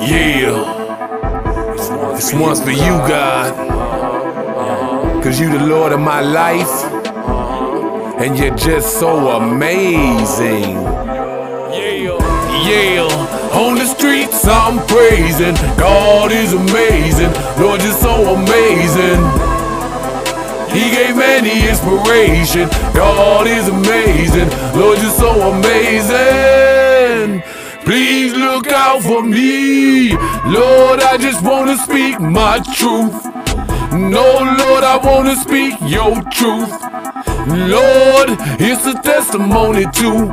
Yeah. This one's for you, God. Cause you the Lord of my life. And you're just so amazing. Yeah. Yeah. On the streets I'm praising. God is amazing. Lord, you're so amazing. He gave man the inspiration. God is amazing. Lord, you're so amazing. Please look out for me. Lord, I just wanna speak my truth. No, Lord, I wanna speak your truth. Lord, it's a testimony to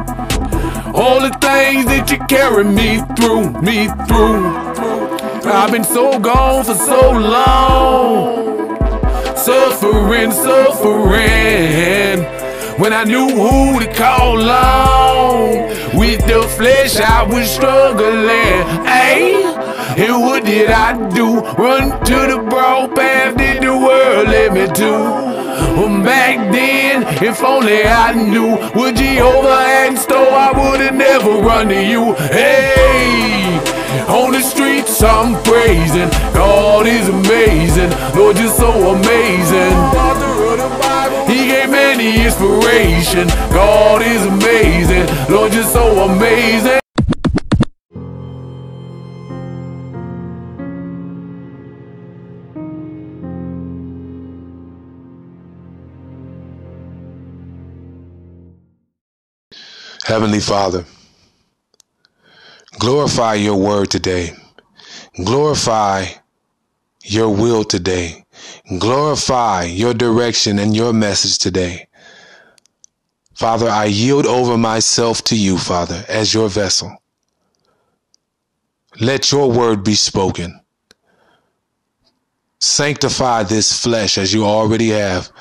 All the things that you carry me through, me through. I've been so gone for so long. Suffering, suffering. When I knew who to call on. The flesh I was struggling. Hey, and what did I do? Run to the broad path did the world led me to. Well, back then, if only I knew what Jehovah had in store, I would have never run to you. Hey, on the streets I'm praising. God is amazing. Lord, you're so amazing. Gave man the inspiration. God is amazing. Lord, you're so amazing. Heavenly Father, glorify your word today. Glorify your will today. Glorify your direction and your message today. Father, I yield over myself to you, Father, as your vessel. Let your word be spoken. Sanctify this flesh as you already have,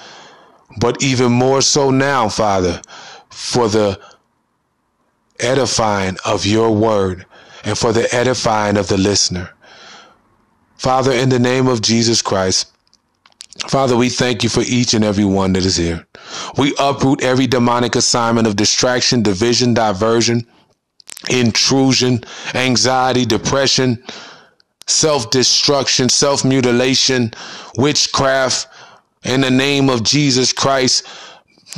but even more so now, Father, for the edifying of your word and for the edifying of the listener. Father, in the name of Jesus Christ, Father, we thank you for each and every one that is here. We uproot every demonic assignment of distraction, division, diversion, intrusion, anxiety, depression, self destruction, self mutilation, witchcraft. In the name of Jesus Christ,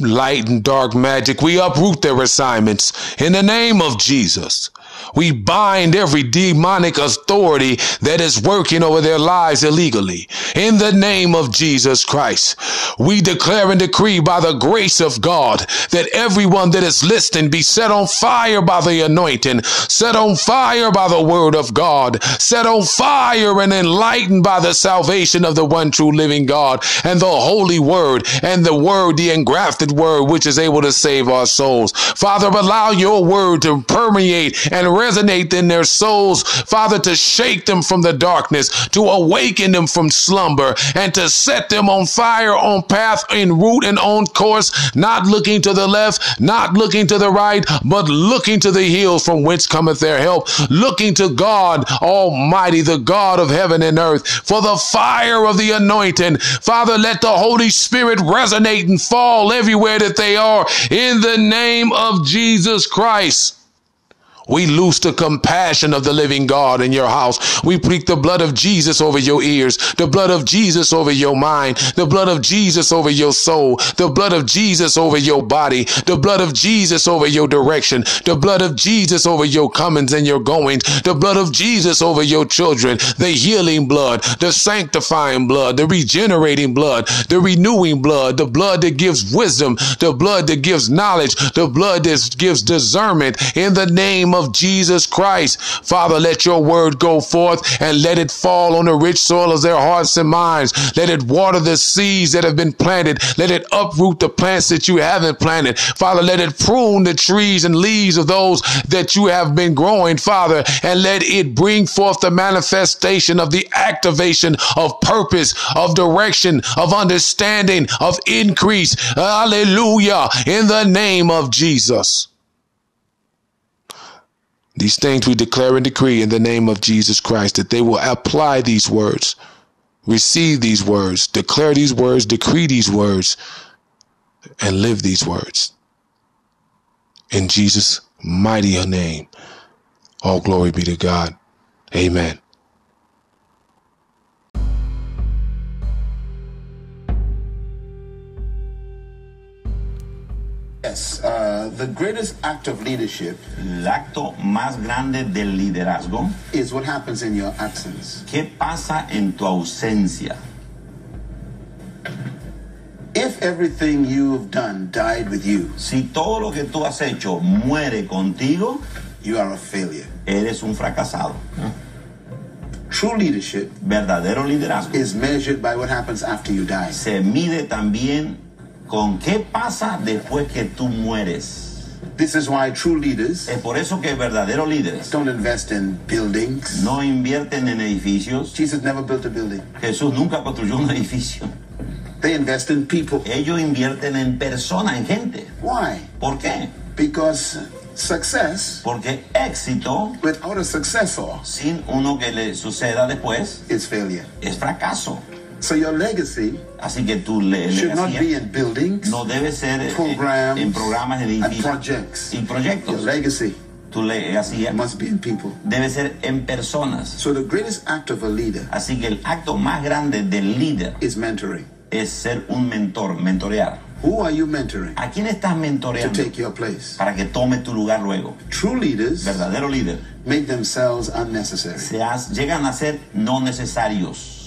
light and dark magic, we uproot their assignments in the name of Jesus. We bind every demonic authority that is working over their lives illegally. In the name of Jesus Christ, we declare and decree by the grace of God that everyone that is listening be set on fire by the anointing, set on fire by the word of God, set on fire and enlightened by the salvation of the one true living God and the holy word and the word, the engrafted word, which is able to save our souls. Father, allow your word to permeate and resonate in their souls, Father, to shake them from the darkness, to awaken them from slumber, and to set them on fire, on path, in route, and on course, not looking to the left, not looking to the right, but looking to the hills from whence cometh their help, looking to God Almighty, the God of heaven and earth, for the fire of the anointing. Father, let the Holy Spirit resonate and fall everywhere that they are in the name of Jesus Christ. We loose the compassion of the living God in your house. We plead the blood of Jesus over your ears, the blood of Jesus over your mind, the blood of Jesus over your soul, the blood of Jesus over your body, the blood of Jesus over your direction, the blood of Jesus over your comings and your goings, the blood of Jesus over your children, the healing blood, the sanctifying blood, the regenerating blood, the renewing blood, the blood that gives wisdom, the blood that gives knowledge, the blood that gives discernment in the name of Jesus Christ. Father, let your word go forth and let it fall on the rich soil of their hearts and minds. Let it water the seeds that have been planted. Let it uproot the plants that you haven't planted. Father, let it prune the trees and leaves of those that you have been growing, Father, and let it bring forth the manifestation of the activation of purpose, of direction, of understanding, of increase. Hallelujah. In the name of Jesus. These things we declare and decree in the name of Jesus Christ that they will apply these words, receive these words, declare these words, decree these words, and live these words. In Jesus' mighty name, all glory be to God. Amen. Yes, uh, the greatest act of leadership El acto más grande del liderazgo, is what happens in your absence. ¿qué pasa en tu ausencia? If everything you've done died with you, Si todo lo que tú has hecho muere contigo, you are a failure. eres un fracasado. True leadership Verdadero liderazgo is measured by what happens after you die. se mide también con qué pasa después que tú mueres. This is why true leaders Es por eso que verdaderos líderes don't invest in buildings. no invierten en edificios. Jesus never built a building. Jesús nunca construyó un edificio. They invest in people. Ellos invierten en personas, en gente. Why? ¿Por qué? Because success Porque éxito without a successor sin uno que le suceda después is failure. es fracaso. So your legacy Así que tu le should not be in buildings, no debe ser en, programs, en programas and projects. y Your proyectos. legacy Tu must be in people. debe ser en personas. So the greatest act of a leader Así que el acto más grande del líder is mentoring. es ser un mentor, mentorear. Who are you mentoring ¿A quién estás to mentoreando take your place? para que tome tu lugar luego? True leaders Verdadero líder. make themselves unnecessary. Se has- llegan a ser no necesarios.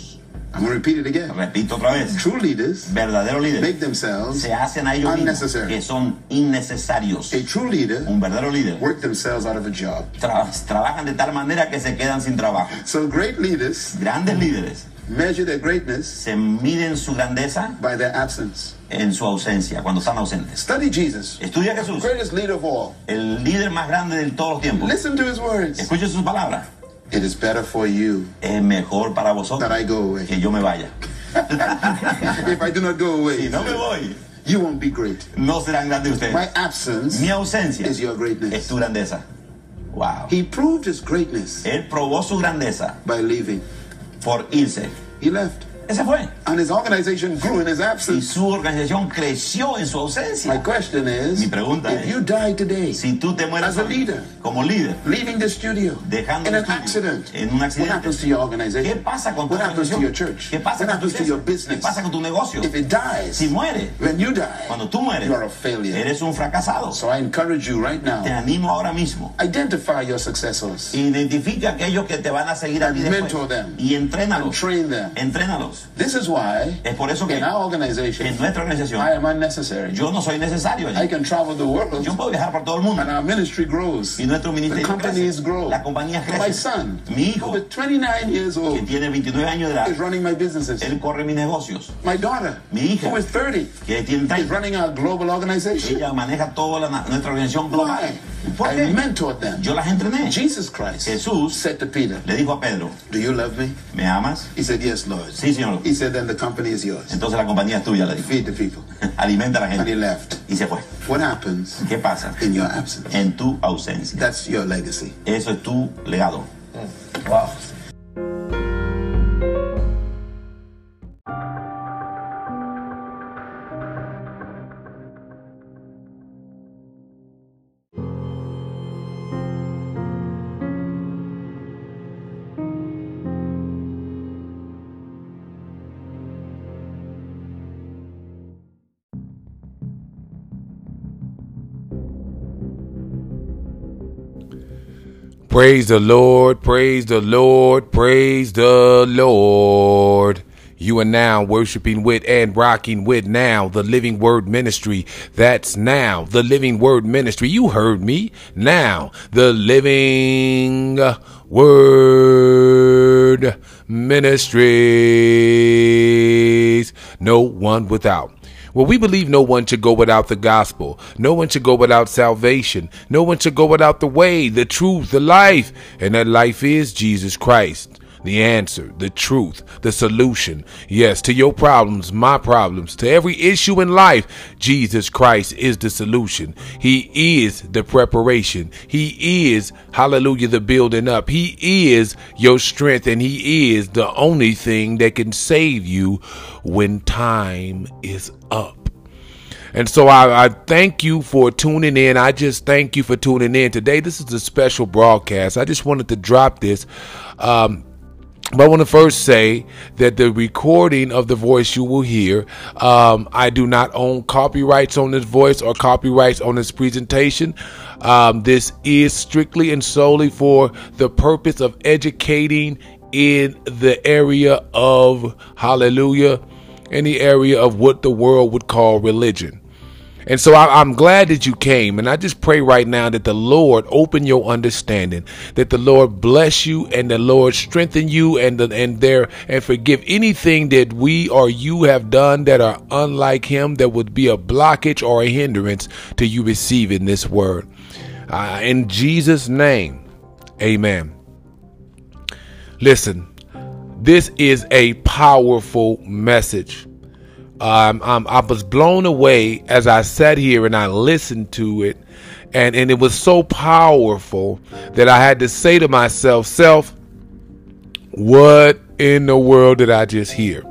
I'm going to repeat it again. Repito otra vez. True leaders Verdadero líder. make themselves Se hacen a ellos mismos que son innecesarios. A true leader Un verdadero líder. work themselves out of a job. Tra- trabajan de tal manera que se quedan sin trabajo. So great leaders Grandes líderes measure their greatness se miden su grandeza by their absence. en su ausencia, cuando están ausentes. Study Jesus, Estudia a Jesús, greatest leader of all. el líder más grande de todos los tiempos. Listen to his words. Escuche sus palabras. It is better for you Es mejor para that vosotros I go away. que yo me vaya. if I do not go away, Si no me voy, you won't be great. no serán grandes ustedes. My absence Mi ausencia is your es greatness. tu grandeza. Wow. He proved his greatness Él probó su grandeza by leaving. por irse. He left. Ese fue. And his organization grew in his Y absence. su organización creció en su My ausencia. question is Mi pregunta if es, you die today, Si tú te mueres As a hoy, leader. como líder, leaving the studio Dejando in el an estudio, accident, en un what accidente. happens to your organization? ¿qué pasa con tu What happens to your church? ¿Qué pasa What con tu happens to your iglesia? ¿Qué business? pasa con tu negocio? If it dies, Si muere, when you die, cuando tú mueres, you are a failure. eres un fracasado. So I encourage you right Te now, animo ahora mismo. identify your successors Identifica aquellos que te van a seguir a ti después. mentor them. Y and entrénalos. train them. Entrénalos. This is why Es por eso que in our organization, en nuestra organización I am unnecessary. yo no soy necesario I can travel the world Yo puedo viajar por todo el mundo. and our ministry grows. Y nuestro The ministerio companies crece. grow. La compañía My crece. son, Mi hijo, who is 29 years que old, tiene 29 años de edad, is running my businesses. él corre mis negocios. My daughter, Mi hija. who is 30, Que tiene is 30. running our global organization. Ella maneja toda la- nuestra organización global. Why? ¿Por I qué? mentored them. Yo las entrené. Jesus Christ Jesús said to Peter, le dijo a Pedro, Do you love me? ¿me amas? He said, Yes, Lord. Sí, Señor. He said, Then the company is yours. Entonces la compañía es tuya, le dijo. Feed the people. Alimenta a la And he gente. left. Y se fue. What happens ¿Qué pasa? in your absence? En tu ausencia. That's your legacy. Eso es tu legado. Praise the Lord, praise the Lord, praise the Lord. You are now worshiping with and rocking with now the Living Word Ministry. That's now the Living Word Ministry. You heard me. Now the Living Word Ministries. No one without. Well, we believe no one should go without the gospel. No one should go without salvation. No one should go without the way, the truth, the life. And that life is Jesus Christ. The answer, the truth, the solution. Yes, to your problems, my problems, to every issue in life, Jesus Christ is the solution. He is the preparation. He is, hallelujah, the building up. He is your strength and He is the only thing that can save you when time is up. And so I, I, thank you for tuning in. I just thank you for tuning in today. This is a special broadcast. I just wanted to drop this. Um, but I want to first say that the recording of the voice you will hear, um, I do not own copyrights on this voice or copyrights on this presentation. Um, this is strictly and solely for the purpose of educating in the area of hallelujah, in the area of what the world would call religion. And so I, am glad that you came. And I just pray right now that the Lord open your understanding, that the Lord bless you and the Lord strengthen you and the, and there and forgive anything that we or you have done that are unlike him that would be a blockage or a hindrance to you receiving this word. Uh, in Jesus' name, amen. Listen, this is a powerful message. Um, um, I was blown away as I sat here and I listened to it, and, and it was so powerful that I had to say to myself, Self, what in the world did I just hear?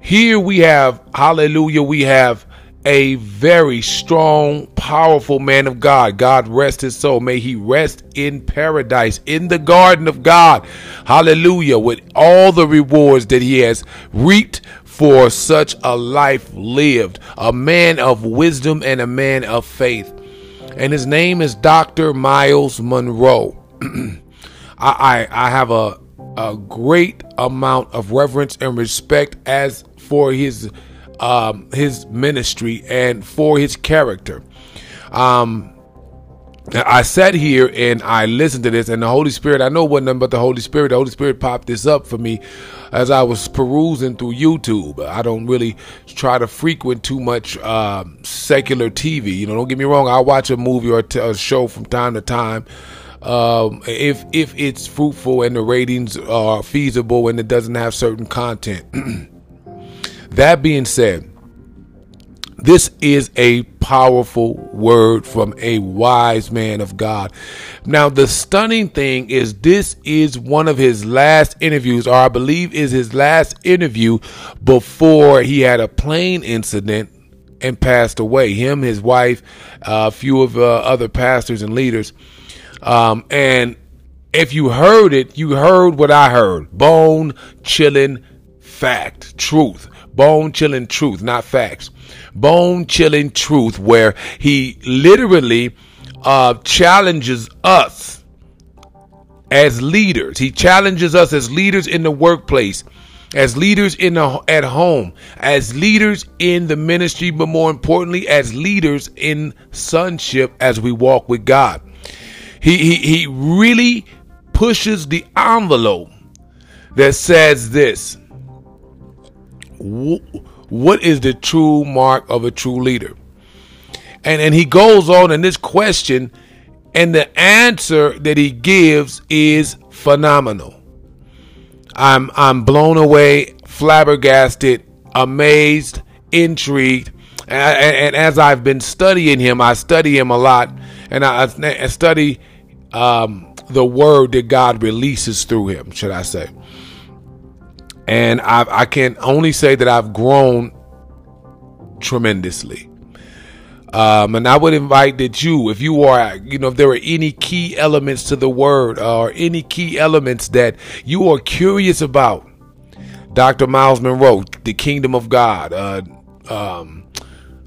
Here we have, hallelujah, we have a very strong, powerful man of God. God rest his soul. May he rest in paradise, in the garden of God. Hallelujah. With all the rewards that he has reaped for such a life lived, a man of wisdom and a man of faith. And his name is Dr. Myles Munroe. I, I, I have a, a great amount of reverence and respect as for his um, his ministry and for his character. Um, I sat here and I listened to this, and the Holy Spirit, I know what nothing but the Holy Spirit. The Holy Spirit popped this up for me as I was perusing through YouTube. I don't really try to frequent too much uh, secular TV. You know, don't get me wrong. I'll watch a movie or a show from time to time. Um, if if it's fruitful and the ratings are feasible and it doesn't have certain content. that being said, this is a powerful word from a wise man of God. Now, the stunning thing is, this is one of his last interviews, or I believe is his last interview before he had a plane incident and passed away. Him, his wife, uh, a few of uh, other pastors and leaders. Um, and if you heard it, you heard what I heard bone chilling fact, truth. Bone chilling truth, not facts. Bone chilling truth, where he literally uh, challenges us as leaders. He challenges us as leaders in the workplace, as leaders in the at home, as leaders in the ministry, but more importantly, as leaders in sonship as we walk with God. He he, he really pushes the envelope that says this what is the true mark of a true leader? And and he goes on in this question, and the answer that he gives is phenomenal. I'm I'm blown away, flabbergasted, amazed, intrigued. And, and, as I've been studying him, I study him a lot, and I, I study um, the word that God releases through him, should I say? And I've, I can only say that I've grown tremendously. Um, and I would invite that you, if you are, you know, if there are any key elements to the word or any key elements that you are curious about, Dr. Myles Munroe, the kingdom of God, uh, um,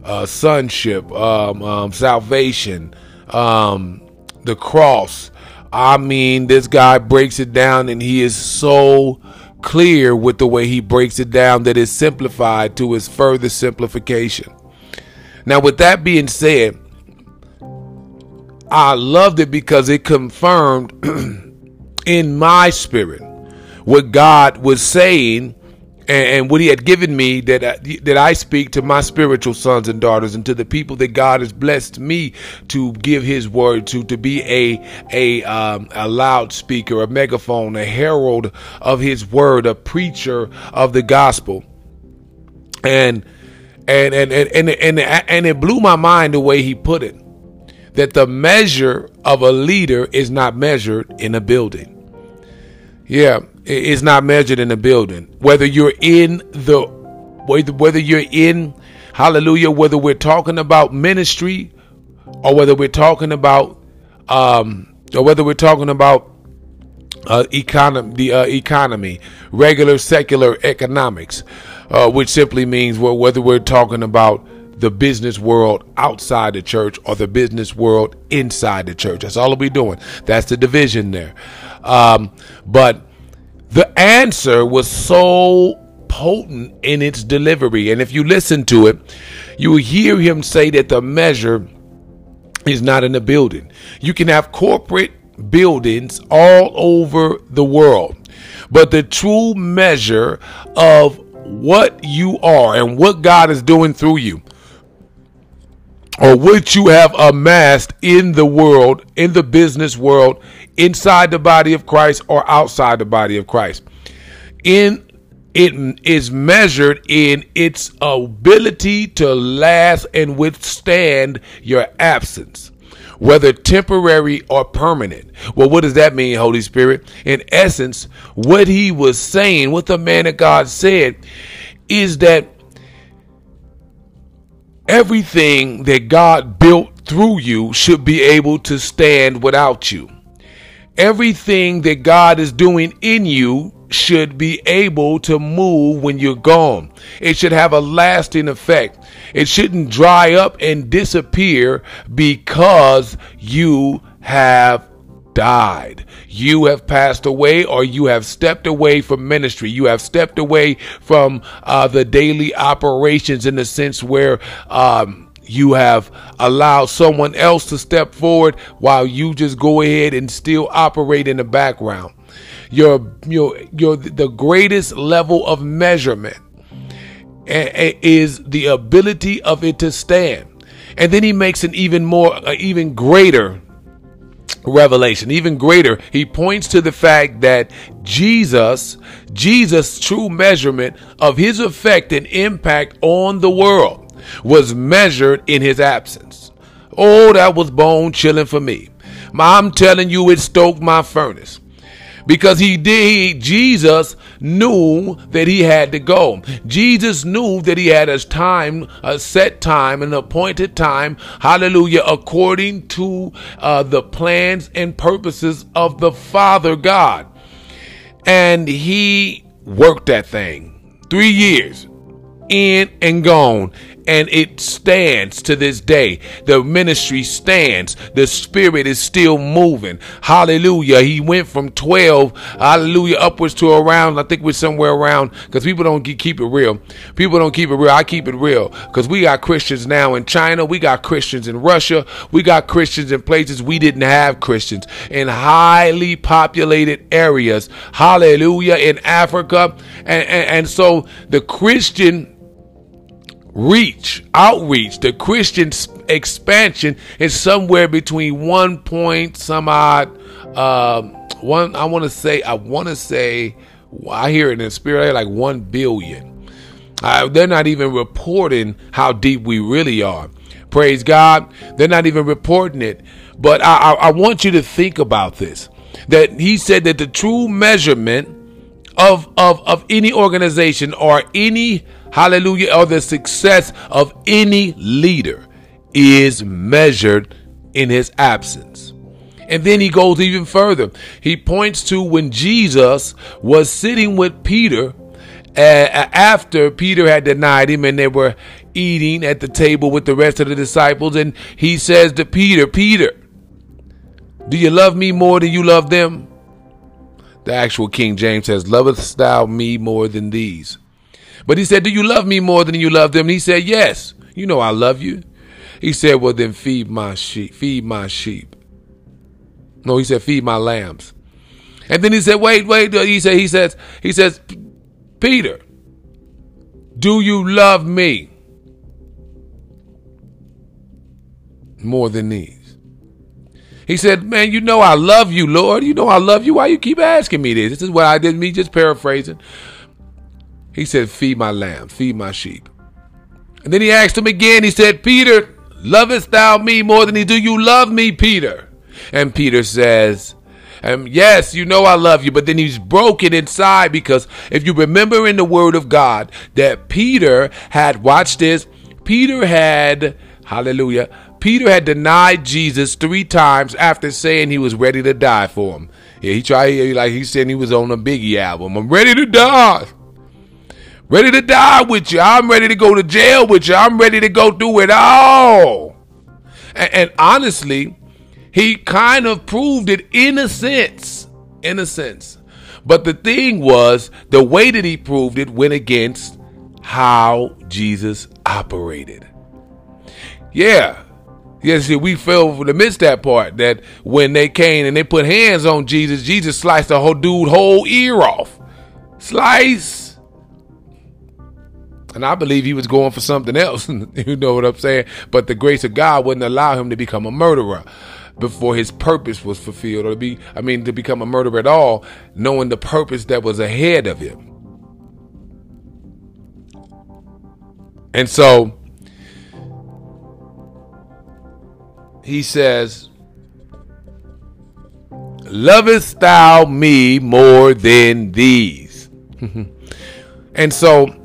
uh, sonship, um, um, salvation, um, the cross. I mean, this guy breaks it down and he is so clear with the way he breaks it down that is simplified to his further simplification. Now, with that being said, I loved it because it confirmed in my spirit what God was saying and, what He had given me that I, that I speak to my spiritual sons and daughters and to the people that God has blessed me to give His word to, to be a a um, a loudspeaker, a megaphone, a herald of His word, a preacher of the gospel, and and and and and, and, and it blew my mind the way He put it that the measure of a leader is not measured in a building. Yeah, it's not measured in a building. Whether you're in the whether you're in Hallelujah. Whether we're talking about ministry or whether we're talking about, um, or whether we're talking about uh, economy, the uh, economy, regular secular economics, uh, which simply means well, whether we're talking about the business world outside the church or the business world inside the church. That's all we're doing. That's the division there. Um, but the answer was so potent in its delivery. And if you listen to it, you will hear him say that the measure is not in the building. You can have corporate buildings all over the world, but the true measure of what you are and what God is doing through you or what you have amassed in the world, in the business world, inside the body of Christ or outside the body of Christ. In it is measured in its ability to last and withstand your absence, whether temporary or permanent. Well, what does that mean, Holy Spirit? In essence, what he was saying, what the man of God said, is that everything that God built through you should be able to stand without you. Everything that God is doing in you should be able to move when you're gone. It should have a lasting effect. It shouldn't dry up and disappear because you have died. You have passed away or you have stepped away from ministry. You have stepped away from uh, the daily operations in the sense where um, you have allowed someone else to step forward while you just go ahead and still operate in the background. Your, your, your, the greatest level of measurement is the ability of it to stand. And then he makes an even more, uh, even greater revelation even greater he points to the fact that jesus jesus true measurement of his effect and impact on the world was measured in his absence. Oh that was bone chilling for me. I'm telling you it stoked my furnace. Because he did jesus knew that he had to go. Jesus knew that he had a time a set time an appointed time hallelujah according to uh, the plans and purposes of the father god. And he worked that thing three years in and gone and it stands to this day. The ministry stands. The spirit is still moving. Hallelujah. He went from 12, hallelujah, upwards to around, I think we're somewhere around, because people don't keep it real. People don't keep it real. I keep it real because we got Christians now in China. We got Christians in Russia. We got Christians in places we didn't have Christians in highly populated areas. Hallelujah. In Africa. and, and, and so the Christian reach, outreach, the Christian expansion is somewhere between one point some odd, um, one. I want to say, I want to say, I hear it in spirit, like one billion. Uh, they're not even reporting how deep we really are. Praise God. They're not even reporting it. But I, I, I want you to think about this. That he said that the true measurement of, of, of any organization or any hallelujah, or the success of any leader is measured in his absence. And then he goes even further. He points to when Jesus was sitting with Peter uh, after Peter had denied him and they were eating at the table with the rest of the disciples. And he says to Peter, Peter, do you love me more than you love them? The actual King James says, Lovest thou me more than these? But he said, Do you love me more than you love them? And he said, Yes. You know I love you. He said, Well, then feed my sheep. Feed my sheep. No, he said, Feed my lambs. And then he said, Wait, wait. Uh, he said, He says, He says, Peter, do you love me more than these? He said, Man, you know I love you, Lord. You know I love you. Why you keep asking me this? This is what I did, me just paraphrasing. He said, Feed my lamb, feed my sheep. And then he asked him again, he said, Peter, lovest thou me more than he do you love me, Peter? And Peter says, um, yes, you know I love you, but then he's broken inside because if you remember in the word of God that Peter had watched this, Peter had, hallelujah, Peter had denied Jesus three times after saying he was ready to die for him. Yeah, he tried, like he said he was on a Biggie album. I'm ready to die. Ready to die with you. I'm ready to go to jail with you. I'm ready to go through it all. And, and honestly, he kind of proved it in a sense. In a sense. But the thing was, the way that he proved it went against how Jesus operated. Yeah. Yes, yeah, we failed to miss that part. That when they came and they put hands on Jesus, Jesus sliced the whole dude whole ear off. Slice. And I believe he was going for something else. you know what I'm saying? But the grace of God wouldn't allow him to become a murderer before his purpose was fulfilled, or to be, I mean, to become a murderer at all, knowing the purpose that was ahead of him. And so he says, Lovest thou me more than these? and so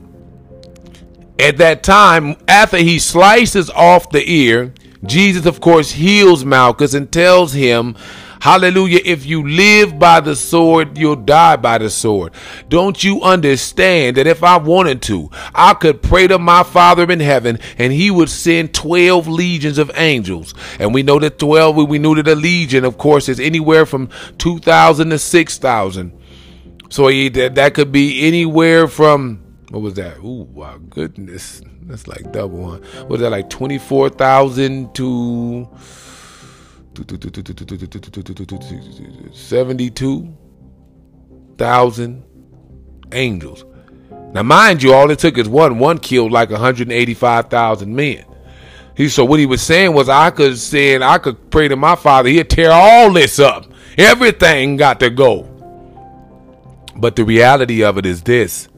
at that time, after he slices off the ear, Jesus, of course, heals Malchus and tells him, Hallelujah. If you live by the sword, you'll die by the sword. Don't you understand that if I wanted to, I could pray to my Father in heaven and he would send 12 legions of angels. And we know that 12, we knew that a legion, of course, is anywhere from 2,000 to 6,000. So that could be anywhere from, what was that? Oh, my goodness. That's like double one. Was that like 24,000 to 72,000 angels. Now, mind you, all it took is one. One killed like 185,000 men. He so what he was saying was I could say I could pray to my father, he'd tear all this up. Everything got to go. But the reality of it is this.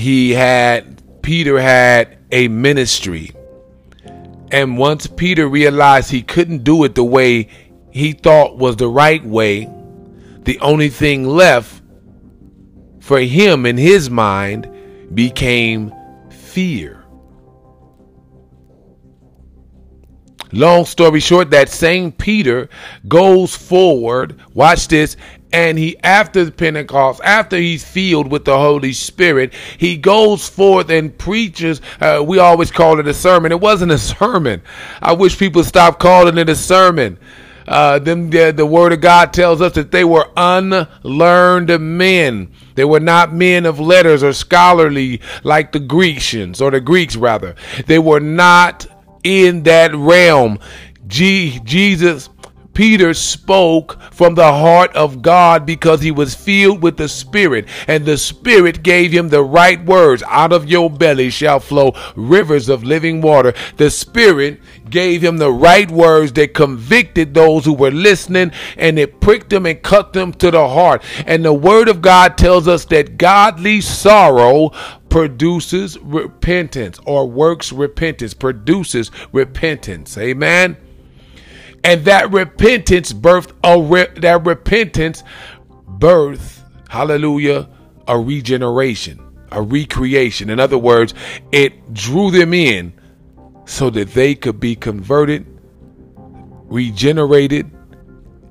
He had Peter had a ministry and once Peter realized he couldn't do it the way he thought was the right way, the only thing left for him in his mind became fear. Long story short, that same Peter goes forward, watch this, and he after pentecost after he's filled with the holy spirit he goes forth and preaches uh, we always call it a sermon. It wasn't a sermon. I wish people stop calling it a sermon. Uh, them the, the word of god tells us that they were unlearned men. They were not men of letters or scholarly like the grecians or the greeks rather. They were not in that realm. G- jesus Peter spoke from the heart of God because he was filled with the Spirit, and the Spirit gave him the right words. Out of your belly shall flow rivers of living water. The Spirit gave him the right words that convicted those who were listening, and it pricked them and cut them to the heart. And the Word of God tells us that godly sorrow produces repentance or works repentance, produces repentance. Amen and that repentance birthed a re- that repentance birth, hallelujah a regeneration a recreation. In other words it drew them in so that they could be converted regenerated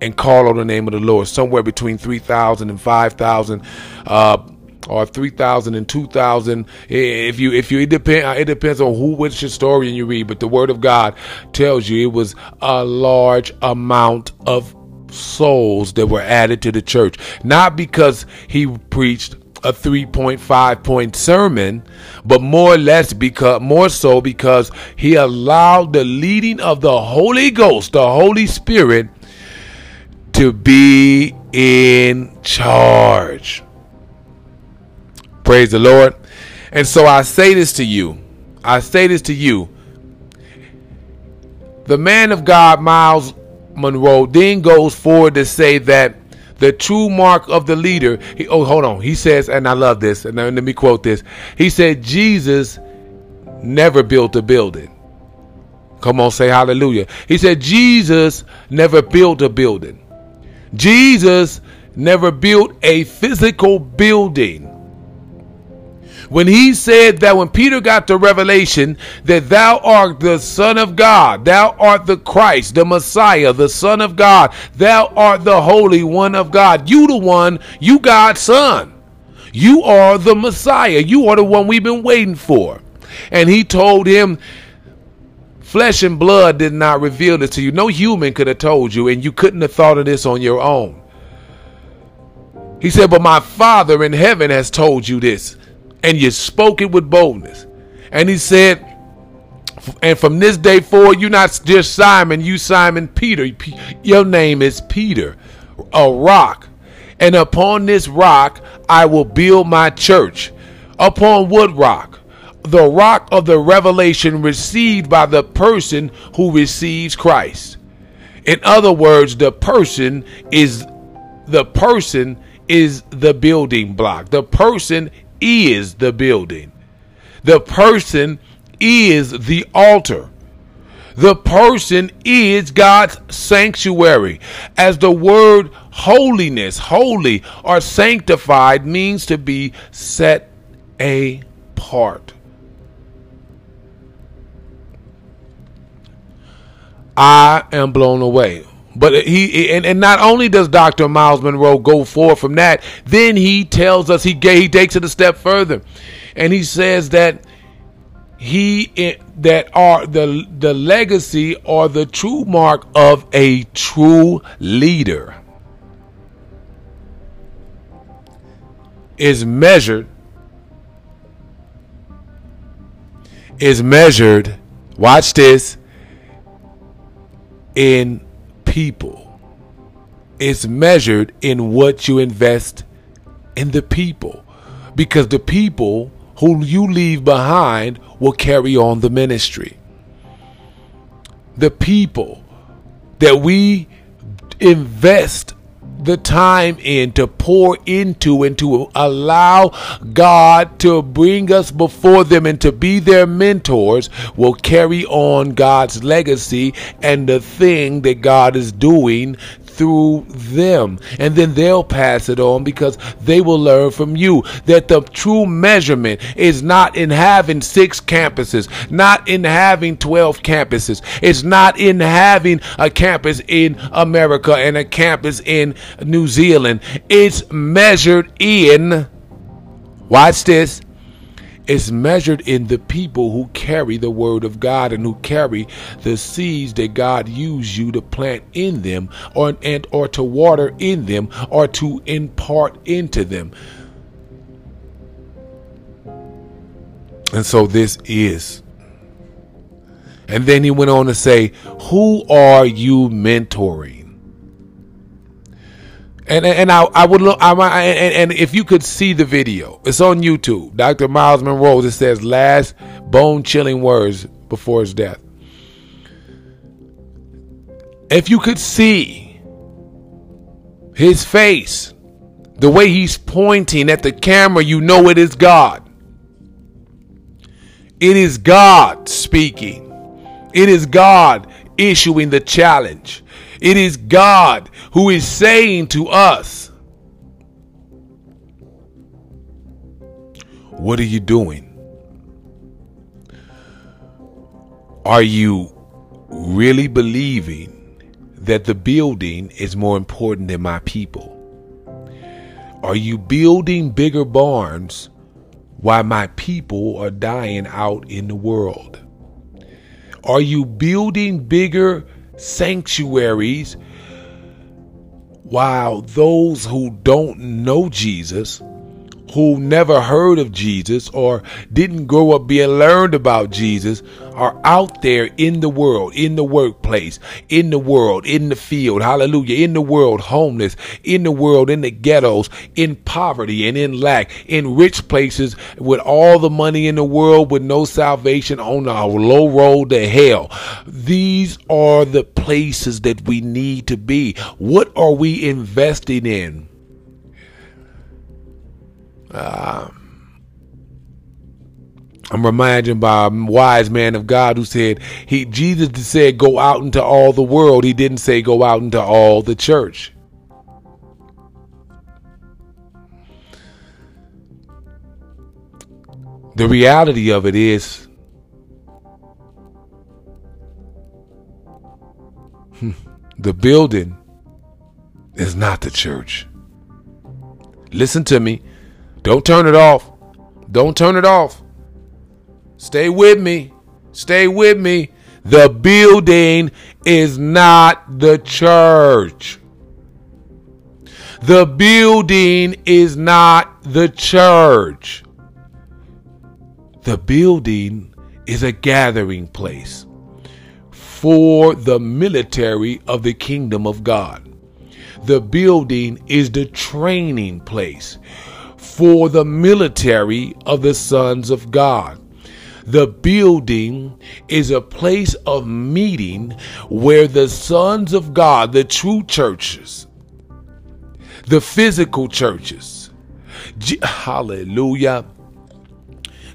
and call on the name of the lord. Somewhere between 3000 and 5000 uh, or 3000 and 2000 if you if you it depend it depends on who which historian you read but the word of god tells you it was a large amount of souls that were added to the church. Not because he preached a 3.5 point sermon but more or less because more so because he allowed the leading of the holy ghost the holy spirit to be in charge Praise the Lord. And so I say this to you. I say this to you. The man of God, Myles Munroe, then goes forward to say that the true mark of the leader. He, oh, hold on. He says, and I love this, and let me quote this. He said, Jesus never built a building. Come on, say hallelujah. He said, Jesus never built a building. Jesus never built a physical building. When he said that when Peter got the revelation that thou art the Son of God, thou art the Christ, the Messiah, the Son of God, thou art the Holy One of God. You the one, you God's Son. You are the Messiah. You are the one we've been waiting for. And he told him, Flesh and blood did not reveal this to you. No human could have told you, and you couldn't have thought of this on your own. He said, But my Father in heaven has told you this, and you spoke it with boldness. And he said, and from this day forward, you're not just Simon, you Simon Peter. Your name is Peter, a rock. And upon this rock I will build my church. Upon what rock? The rock of the revelation received by the person who receives Christ. In other words, the person is the person is the building block. The person is the building. The person is the altar. The person is God's sanctuary. As the word holiness, holy, or sanctified means to be set apart. I am blown away. But he and, and not only does Dr. Myles Munroe go forward from that, then he tells us he he takes it a step further, and he says that he eh, that are the the legacy or the true mark of a true leader is measured is measured watch this in people. It's measured in what you invest in the people. Because the people who you leave behind will carry on the ministry. The people that we invest the time in to pour into and to allow God to bring us before them and to be their mentors will carry on God's legacy and the thing that God is doing through them. And then they'll pass it on because they will learn from you that the true measurement is not in having six campuses, not in having 12 campuses. It's not in having a campus in America and a campus in New Zealand. It's measured in, watch this, is measured in the people who carry the word of God and who carry the seeds that God used you to plant in them or and or to water in them or to impart into them. And so this is and then he went on to say, Who are you mentoring? And and I, I would look I and, and if you could see the video, it's on YouTube. Dr. Myles Munroe. It says last bone chilling words before his death. If you could see his face, the way he's pointing at the camera, you know it is God. It is God speaking. It is God issuing the challenge. It is God who is saying to us, What are you doing? Are you really believing that the building is more important than my people? Are you building bigger barns while my people are dying out in the world? Are you building bigger sanctuaries while those who don't know Jesus who never heard of Jesus or didn't grow up being learned about Jesus are out there in the world, in the workplace, in the world, in the field, hallelujah, in the world, homeless, in the world, in the ghettos, in poverty and in lack, in rich places with all the money in the world with no salvation on a low road to hell. These are the places that we need to be. What are we investing in? Uh, I'm reminded by a wise man of God who said he Jesus said go out into all the world. He didn't say go out into all the church. the reality of it is hmm, the building is not the church. Listen to me. Don't turn it off. Don't turn it off. Stay with me. Stay with me. The building is not the church. The building is not the church. The building is a gathering place for the military of the kingdom of God. The building is the training place for the military of the sons of God. The building is a place of meeting where the sons of God, the true churches, the physical churches, hallelujah.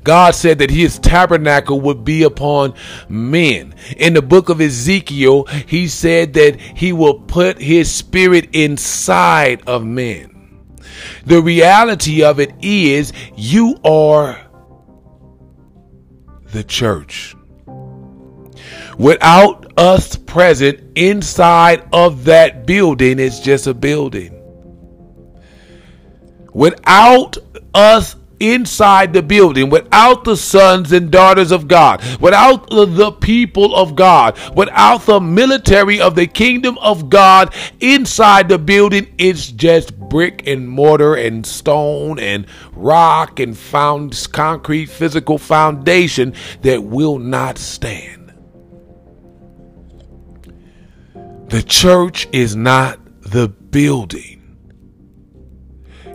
God said that his tabernacle would be upon men. In the book of Ezekiel, he said that he will put his spirit inside of men. The reality of it is you are the church. Without us present inside of that building, it's just a building. Without us inside the building, without the sons and daughters of God, without the people of God, without the military of the kingdom of God inside the building, it's just brick and mortar and stone and rock and found concrete physical foundation that will not stand. The church is not the building.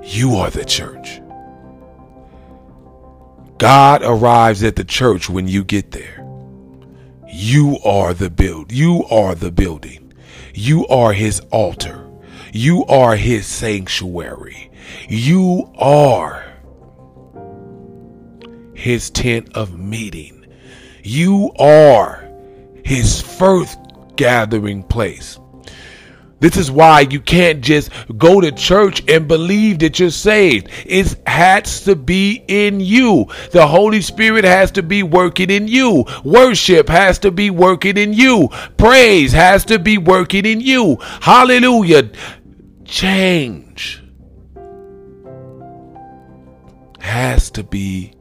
You are the church. God arrives at the church when you get there. You are the build. You are the building. You are his altar. You are his sanctuary. You are his tent of meeting. You are his first gathering place. This is why you can't just go to church and believe that you're saved. It has to be in you. The Holy Spirit has to be working in you. Worship has to be working in you. Praise has to be working in you. Hallelujah change has to be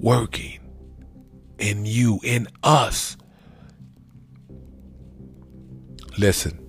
working in you, in us. Listen.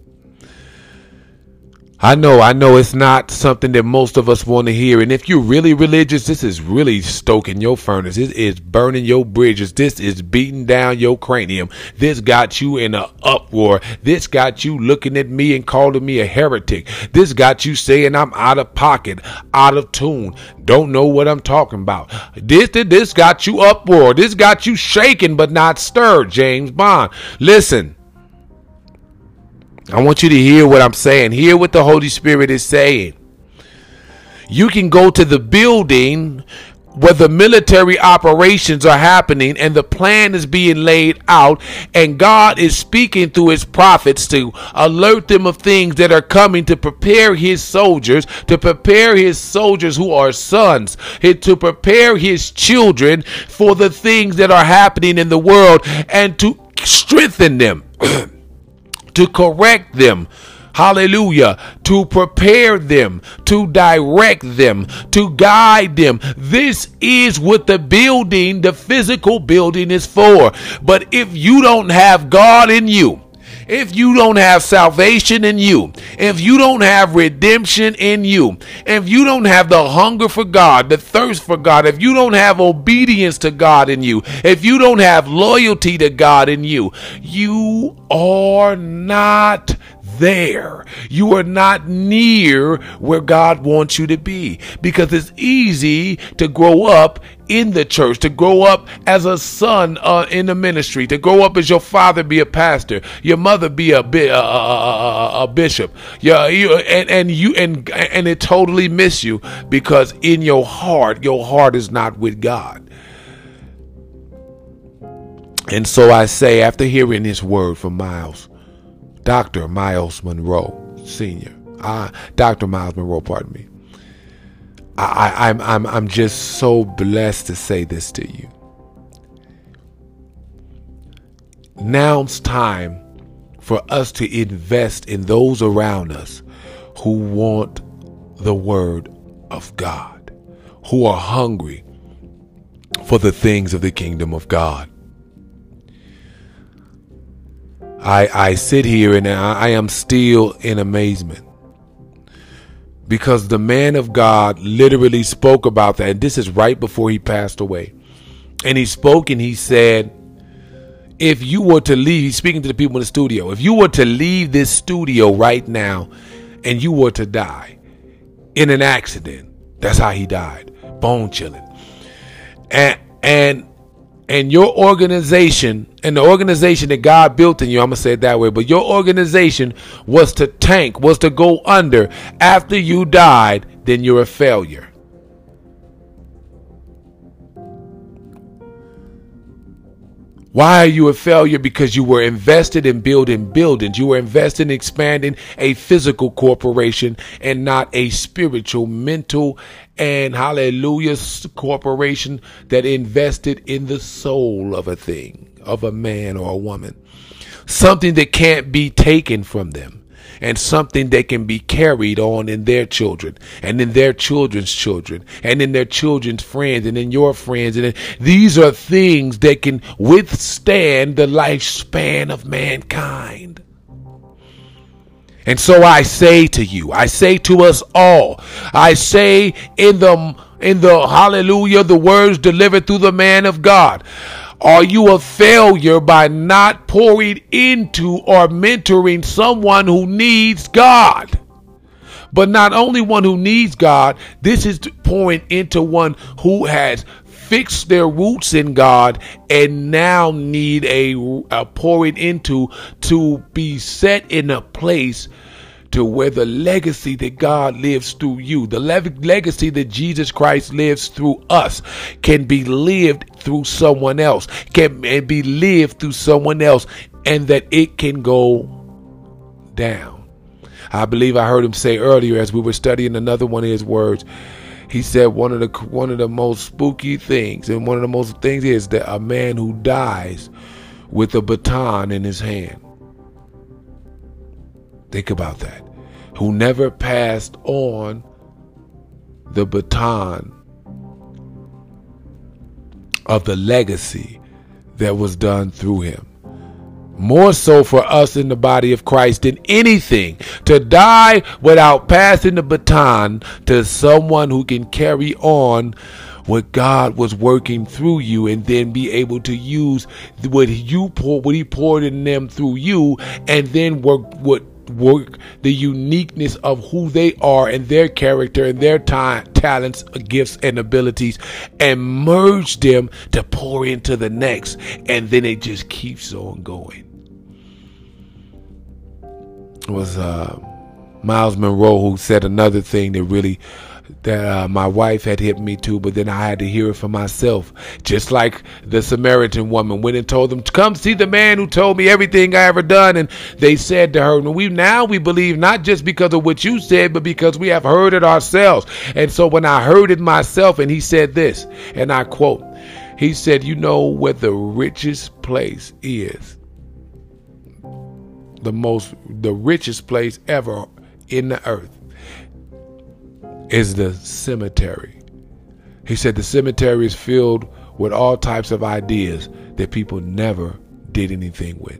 I know, I know it's not something that most of us want to hear. And if you're really religious, this is really stoking your furnace. This is burning your bridges. This is beating down your cranium. This got you in an uproar. This got you looking at me and calling me a heretic. This got you saying I'm out of pocket, out of tune, don't know what I'm talking about. This, this got you uproar. This got you shaken but not stirred, James Bond. Listen. I want you to hear what I'm saying. Hear what the Holy Spirit is saying. You can go to the building where the military operations are happening and the plan is being laid out and God is speaking through his prophets to alert them of things that are coming to prepare his soldiers to prepare his soldiers who are sons to prepare his children for the things that are happening in the world and to strengthen them to correct them. Hallelujah. To prepare them, to direct them, to guide them. This is what the building, the physical building is for. But if you don't have God in you, if you don't have salvation in you, if you don't have redemption in you, if you don't have the hunger for God, the thirst for God, if you don't have obedience to God in you, if you don't have loyalty to God in you, you are not there. You are not near where God wants you to be because it's easy to grow up in the church, to grow up as a son uh, in the ministry, to grow up as your father be a pastor, your mother be a, bi- a, a bishop, yeah, you, and, and you and and it totally miss you because in your heart, your heart is not with God. And so I say, after hearing this word from Myles, Dr. Myles Munroe Sr., uh, Dr. Myles Munroe, pardon me, I, I'm I'm I'm just so blessed to say this to you. Now it's time for us to invest in those around us who want the word of God, who are hungry for the things of the kingdom of God. I, I sit here and I, I am still in amazement because the man of God literally spoke about that. And this is right before he passed away. And he spoke and he said, if you were to leave, he's speaking to the people in the studio, if you were to leave this studio right now and you were to die in an accident, that's how he died, bone chilling. And, and, and your organization and the organization that God built in you, I'm gonna say it that way, but your organization was to tank, was to go under after you died, then you're a failure. Why are you a failure? Because you were invested in building buildings. You were invested in expanding a physical corporation and not a spiritual, mental, and hallelujah corporation that invested in the soul of a thing, of a man or a woman. Something that can't be taken from them and something that can be carried on in their children and in their children's children and in their children's friends and in your friends. And these are things that can withstand the lifespan of mankind. And so I say to you, I say to us all, I say in the in the hallelujah, the words delivered through the man of God. Are you a failure by not pouring into or mentoring someone who needs God? But not only one who needs God, this is pouring into one who has fixed their roots in God and now need a, a pouring into to be set in a place to where the legacy that God lives through you, the le- legacy that Jesus Christ lives through us, can be lived through someone else, can be lived through someone else, and that it can go down. I believe I heard him say earlier as we were studying another one of his words. He said one of the one of the most spooky things, and one of the most things is that a man who dies with a baton in his hand. Think about that who never passed on the baton of the legacy that was done through him. More so for us in the body of Christ than anything to die without passing the baton to someone who can carry on what God was working through you and then be able to use what you pour, what he poured in them through you and then work what work the uniqueness of who they are and their character and their time, talents, gifts, and abilities and merge them to pour into the next. And then it just keeps on going. It was uh, Myles Munroe who said another thing that really that uh, my wife had hit me to, but then I had to hear it for myself. Just like the Samaritan woman went and told them, "Come see the man who told me everything I ever done." And they said to her, "We now we believe not just because of what you said, but because we have heard it ourselves." And so when I heard it myself, and he said this, and I quote, he said, "You know where the richest place is." The most, the richest place ever in the earth is the cemetery. He said the cemetery is filled with all types of ideas that people never did anything with.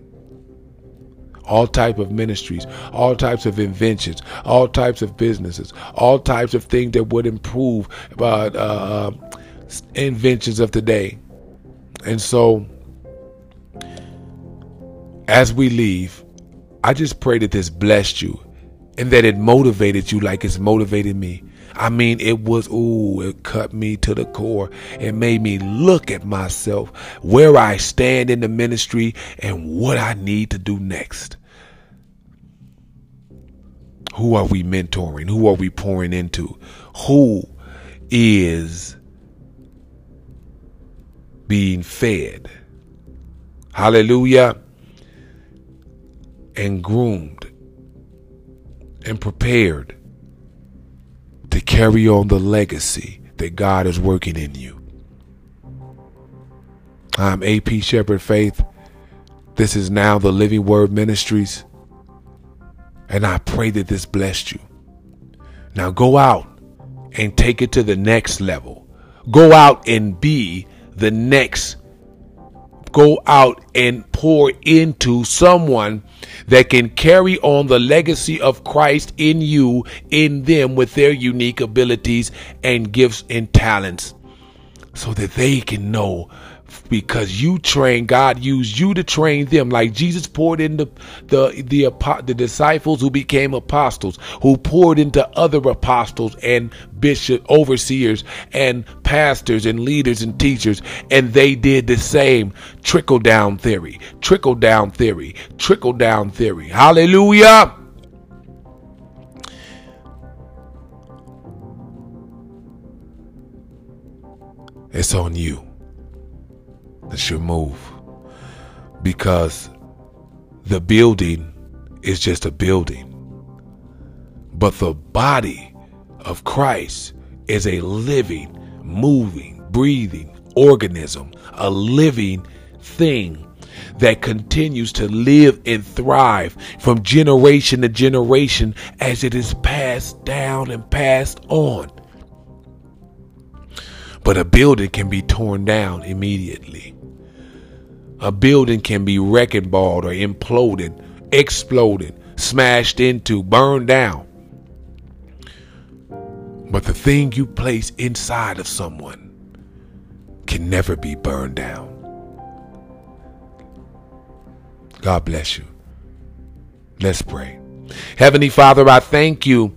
All type of ministries, all types of inventions, all types of businesses, all types of things that would improve uh, uh, inventions of today. And so, as we leave, I just pray that this blessed you and that it motivated you like it's motivated me I mean, it was, ooh, it cut me to the core. It made me look at myself, where I stand in the ministry, and what I need to do next. Who are we mentoring? Who are we pouring into? Who is being fed? Hallelujah. And groomed and prepared to carry on the legacy that God is working in you. I'm AP Shepherd Faith. This is now the Living Word Ministries. And I pray that this blessed you. Now go out and take it to the next level. Go out and be the next. Go out and pour into someone that can carry on the legacy of Christ in you, in them, with their unique abilities and gifts and talents, so that they can know because you train God used you to train them like Jesus poured into the the the, the disciples who became apostles who poured into other apostles and bishop overseers and pastors and leaders and teachers and they did the same. Trickle down theory trickle down theory trickle down theory. Hallelujah! It's on you that's your move. Because the building is just a building. But the body of Christ is a living, moving, breathing organism, a living thing that continues to live and thrive from generation to generation as it is passed down and passed on. But a building can be torn down immediately. A building can be wrecking balled or imploded, exploded, smashed into, burned down. But the thing you place inside of someone can never be burned down. God bless you. Let's pray. Heavenly Father, I thank you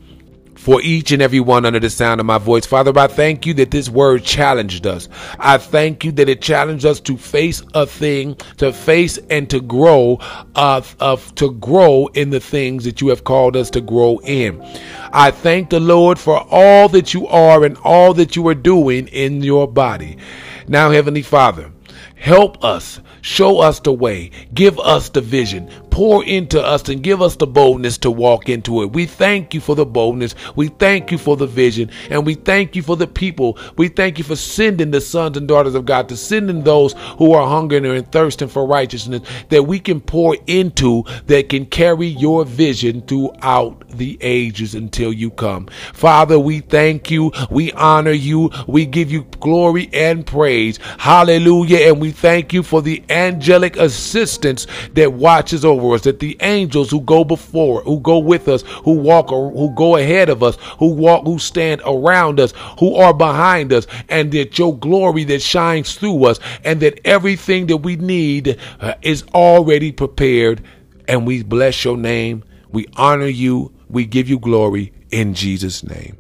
for each and every one under the sound of my voice. Father, I thank you that this word challenged us. I thank you that it challenged us to face a thing, to face and to grow, uh, of to grow in the things that you have called us to grow in. I thank the Lord for all that you are and all that you are doing in your body. Now, Heavenly Father, help us Show us the way. Give us the vision. Pour into us and give us the boldness to walk into it. We thank you for the boldness. We thank you for the vision. And we thank you for the people. We thank you for sending the sons and daughters of God, to sending those who are hungering and thirsting for righteousness that we can pour into that can carry your vision throughout the ages until you come. Father, we thank you. We honor you. We give you glory and praise. Hallelujah. And we thank you for the angelic assistance that watches over us, that the angels who go before, who go with us, who walk who go ahead of us, who walk, who stand around us, who are behind us, and that your glory that shines through us, and that everything that we need uh, is already prepared. And we bless your name. We honor you. We give you glory in Jesus' name.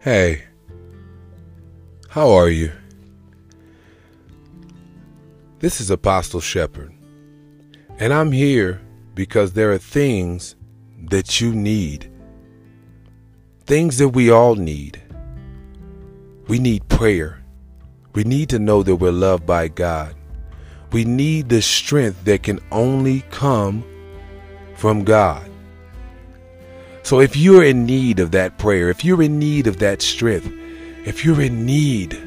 Hey, how are you? This is Apostle Shepherd, and I'm here because there are things that you need, things that we all need. We need prayer. We need to know that we're loved by God. We need the strength that can only come from God. So if you're in need of that prayer, if you're in need of that strength, if you're in need,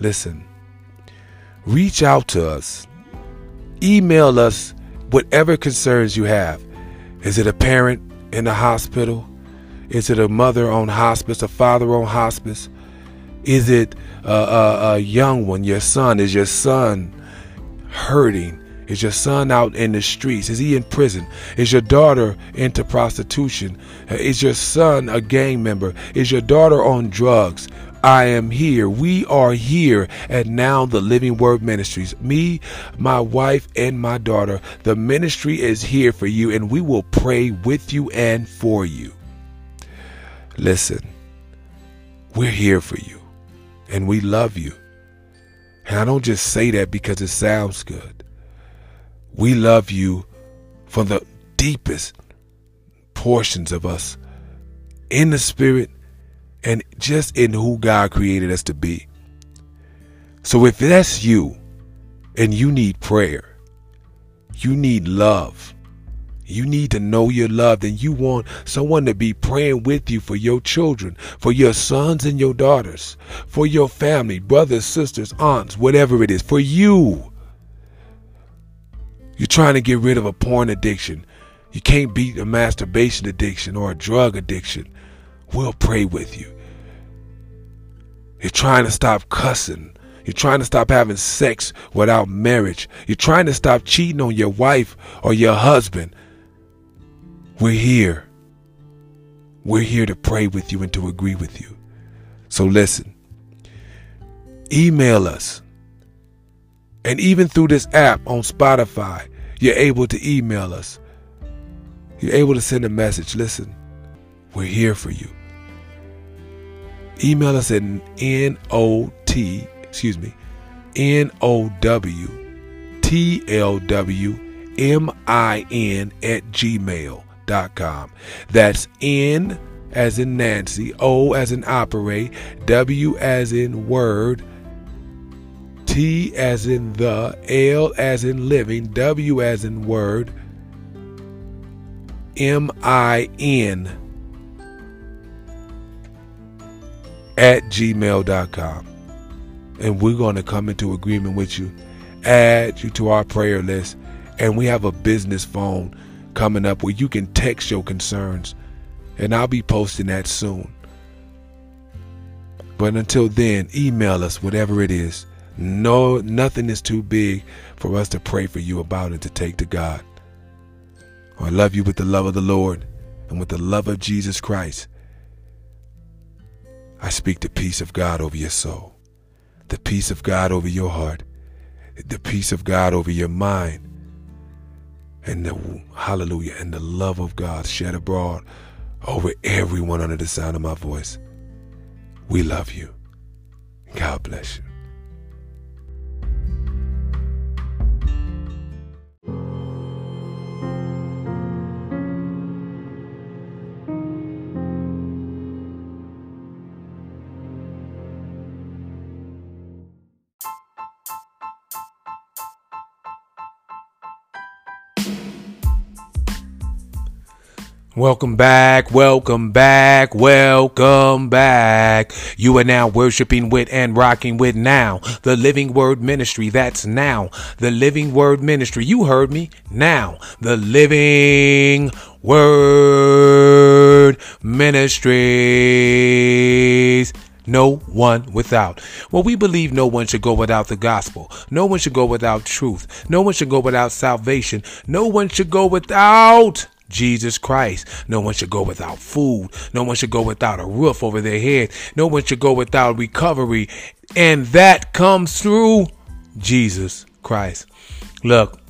listen, reach out to us. Email us whatever concerns you have. Is it a parent in the hospital? Is it a mother on hospice, a father on hospice? Is it a, a, a young one, your son? Is your son hurting? Is your son out in the streets? Is he in prison? Is your daughter into prostitution? Is your son a gang member? Is your daughter on drugs? I am here. We are here at Now the Living Word Ministries. Me, my wife, and my daughter. The ministry is here for you, and we will pray with you and for you. Listen, we're here for you, and we love you. And I don't just say that because it sounds good. We love you from the deepest portions of us in the spirit and just in who God created us to be. So if that's you and you need prayer, you need love, you need to know you're loved and you want someone to be praying with you for your children, for your sons and your daughters, for your family, brothers, sisters, aunts, whatever it is, for you. You're trying to get rid of a porn addiction. You can't beat a masturbation addiction or a drug addiction. We'll pray with you. You're trying to stop cussing. You're trying to stop having sex without marriage. You're trying to stop cheating on your wife or your husband. We're here. We're here to pray with you and to agree with you. So listen, email us. And even through this app on Spotify, you're able to email us. You're able to send a message. Listen, we're here for you. Email us at N-O-T, excuse me, N-O-W-T-L-W-M-I-N at gmail com. That's N as in Nancy, O as in operate, W as in word, T as in the, L as in living, W as in word, M I N at gmail.com. And we're going to come into agreement with you, add you to our prayer list, and we have a business phone coming up where you can text your concerns, and I'll be posting that soon. But until then, email us whatever it is. No, nothing is too big for us to pray for you about and to take to God. I love you with the love of the Lord and with the love of Jesus Christ. I speak the peace of God over your soul, the peace of God over your heart, the peace of God over your mind, and the hallelujah and the love of God shed abroad over everyone under the sound of my voice. We love you. God bless you. Welcome back, welcome back, welcome back. You are now worshiping with and rocking with now the Living Word Ministry. That's now the Living Word Ministry. You heard me now the Living Word Ministries no one without. Well, we believe no one should go without the gospel. No one should go without truth. No one should go without salvation. No one should go without Jesus Christ. No one should go without food. No one should go without a roof over their head. No one should go without recovery. And that comes through Jesus Christ. Look,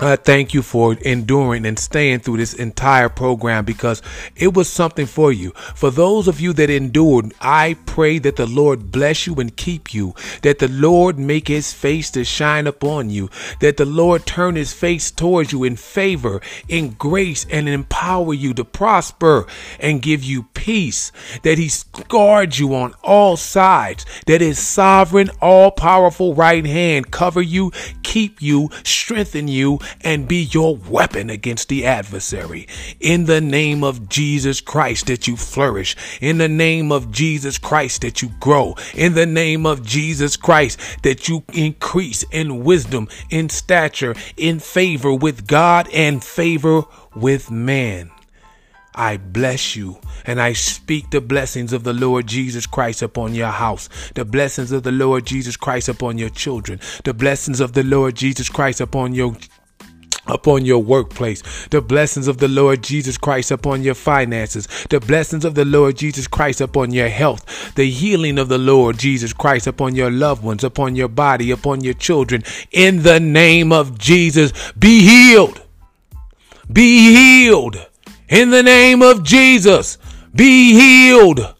I thank you for enduring and staying through this entire program because it was something for you. For those of you that endured, I pray that the Lord bless you and keep you, that the Lord make his face to shine upon you, that the Lord turn his face towards you in favor, in grace, and empower you to prosper and give you peace, that he guard you on all sides, that his sovereign, all powerful right hand cover you, keep you, strengthen you, and be your weapon against the adversary. In the name of Jesus Christ, that you flourish. In the name of Jesus Christ, that you grow. In the name of Jesus Christ, that you increase in wisdom, in stature, in favor with God and favor with man. I bless you and I speak the blessings of the Lord Jesus Christ upon your house, the blessings of the Lord Jesus Christ upon your children, the blessings of the Lord Jesus Christ upon your upon your workplace, the blessings of the Lord Jesus Christ upon your finances, the blessings of the Lord Jesus Christ upon your health, the healing of the Lord Jesus Christ upon your loved ones, upon your body, upon your children. In the name of Jesus, be healed. Be healed. In the name of Jesus, be healed.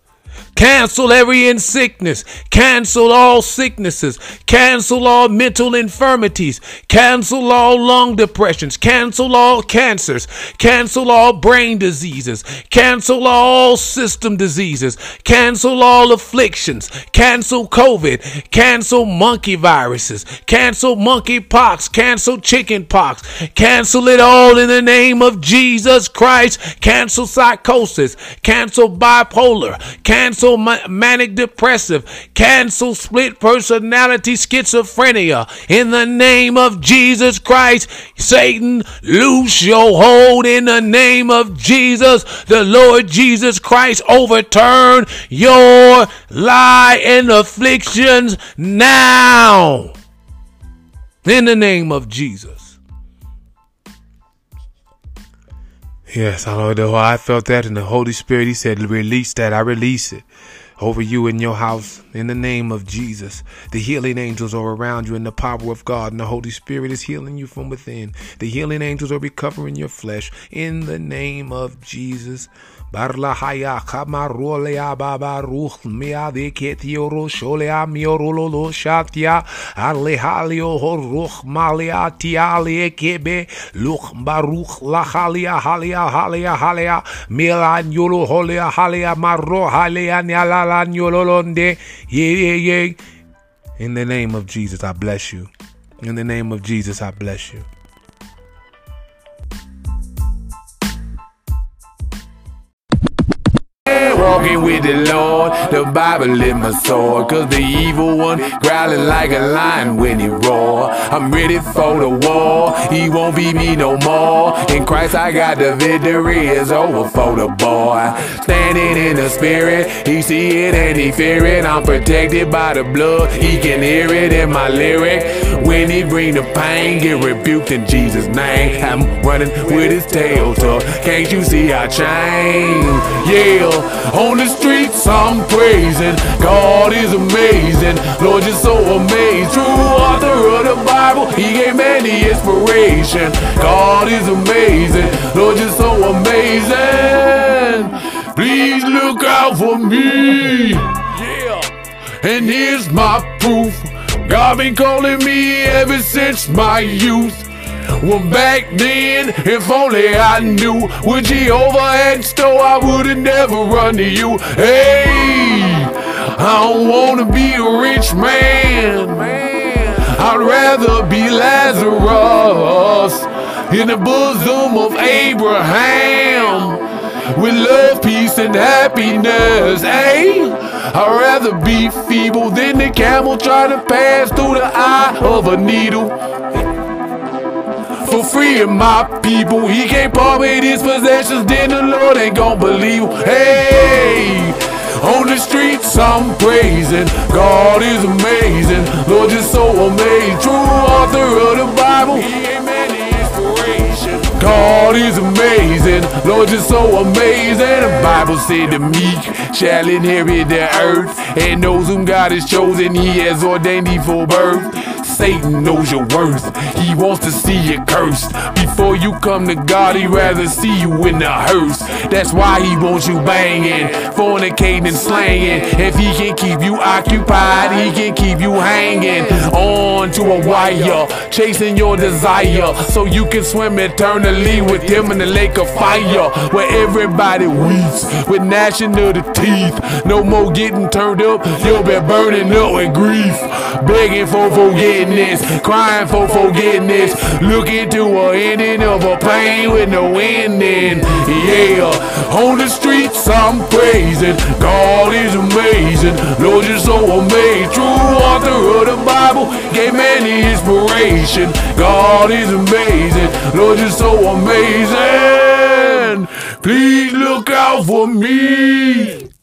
Cancel every in sickness. Cancel all sicknesses. Cancel all mental infirmities. Cancel all lung depressions. Cancel all cancers. Cancel all brain diseases. Cancel all system diseases. Cancel all afflictions. Cancel COVID. Cancel monkey viruses. Cancel monkey pox. Cancel chicken pox. Cancel it all in the name of Jesus Christ. Cancel psychosis. Cancel bipolar. Cancel cancel manic depressive, cancel split personality schizophrenia. In the name of Jesus Christ, Satan, loose your hold in the name of Jesus. The Lord Jesus Christ overturn your lie and afflictions now. In the name of Jesus. Yes, I know I felt that in the Holy Spirit. He said, release that. I release it over you in your house in the name of Jesus. The healing angels are around you in the power of God, and the Holy Spirit is healing you from within. The healing angels are recovering your flesh in the name of Jesus. Barla haya kamarolea baba ruch mia de ketioro sholea miorolo shatia alehalio horuch malia tialie kebe luch baruch lahalia halia halia halia milan yolo holia halia marro halia nyalalan in the name of Jesus I bless you. In the name of Jesus I bless you walking with the Lord. The Bible is my sword, cause the evil one growling like a lion when he roar. I'm ready for the war, he won't beat me no more. In Christ I got the victory, it's over for the boy. Standing in the spirit, he see it and he fear it. I'm protected by the blood, he can hear it in my lyric. When he bring the pain, get rebuked in Jesus' name. I'm running with his tail tucked. Can't you see I change? Yeah, on the streets I'm praising. God is amazing. Lord, you're so amazing. True author of the Bible, he gave many inspiration. God is amazing. Lord, you're so amazing. Please look out for me. Yeah. And here's my proof. God been calling me ever since my youth. Well, back then, if only I knew what Jehovah had stole, I would've never run to you. Hey, I don't wanna be a rich man. I'd rather be Lazarus in the bosom of Abraham with love, peace, and happiness. Hey, I'd rather be feeble than the camel trying to pass through the eye of a needle. For free of my people, he can't part with his possessions, then the Lord ain't gonna believe. Hey, on the streets I'm praising, God is amazing, Lord is so amazing, true author of the Bible. He ain't many inspiration. God is amazing, Lord, you're so amazing. The Bible said the meek shall inherit the earth, and those whom God has chosen, He has ordained thee for birth. Satan knows your worth. He wants to see you cursed. Before you come to God, he'd rather see you in the hearse. That's why he wants you banging, fornicating and slaying. If he can keep you occupied, he can keep you hanging on to a wire, chasing your desire so you can swim eternally with him in the lake of fire where everybody weeps with gnashing of the teeth. No more getting turned up, you'll be burning up with grief, begging for forgiveness crying for forgiveness, looking to a ending of a pain with no ending. Yeah, on the streets I'm praising, God is amazing, Lord you're so amazing. True author of the Bible gave many inspiration. God is amazing, Lord you're so amazing. Please look out for me.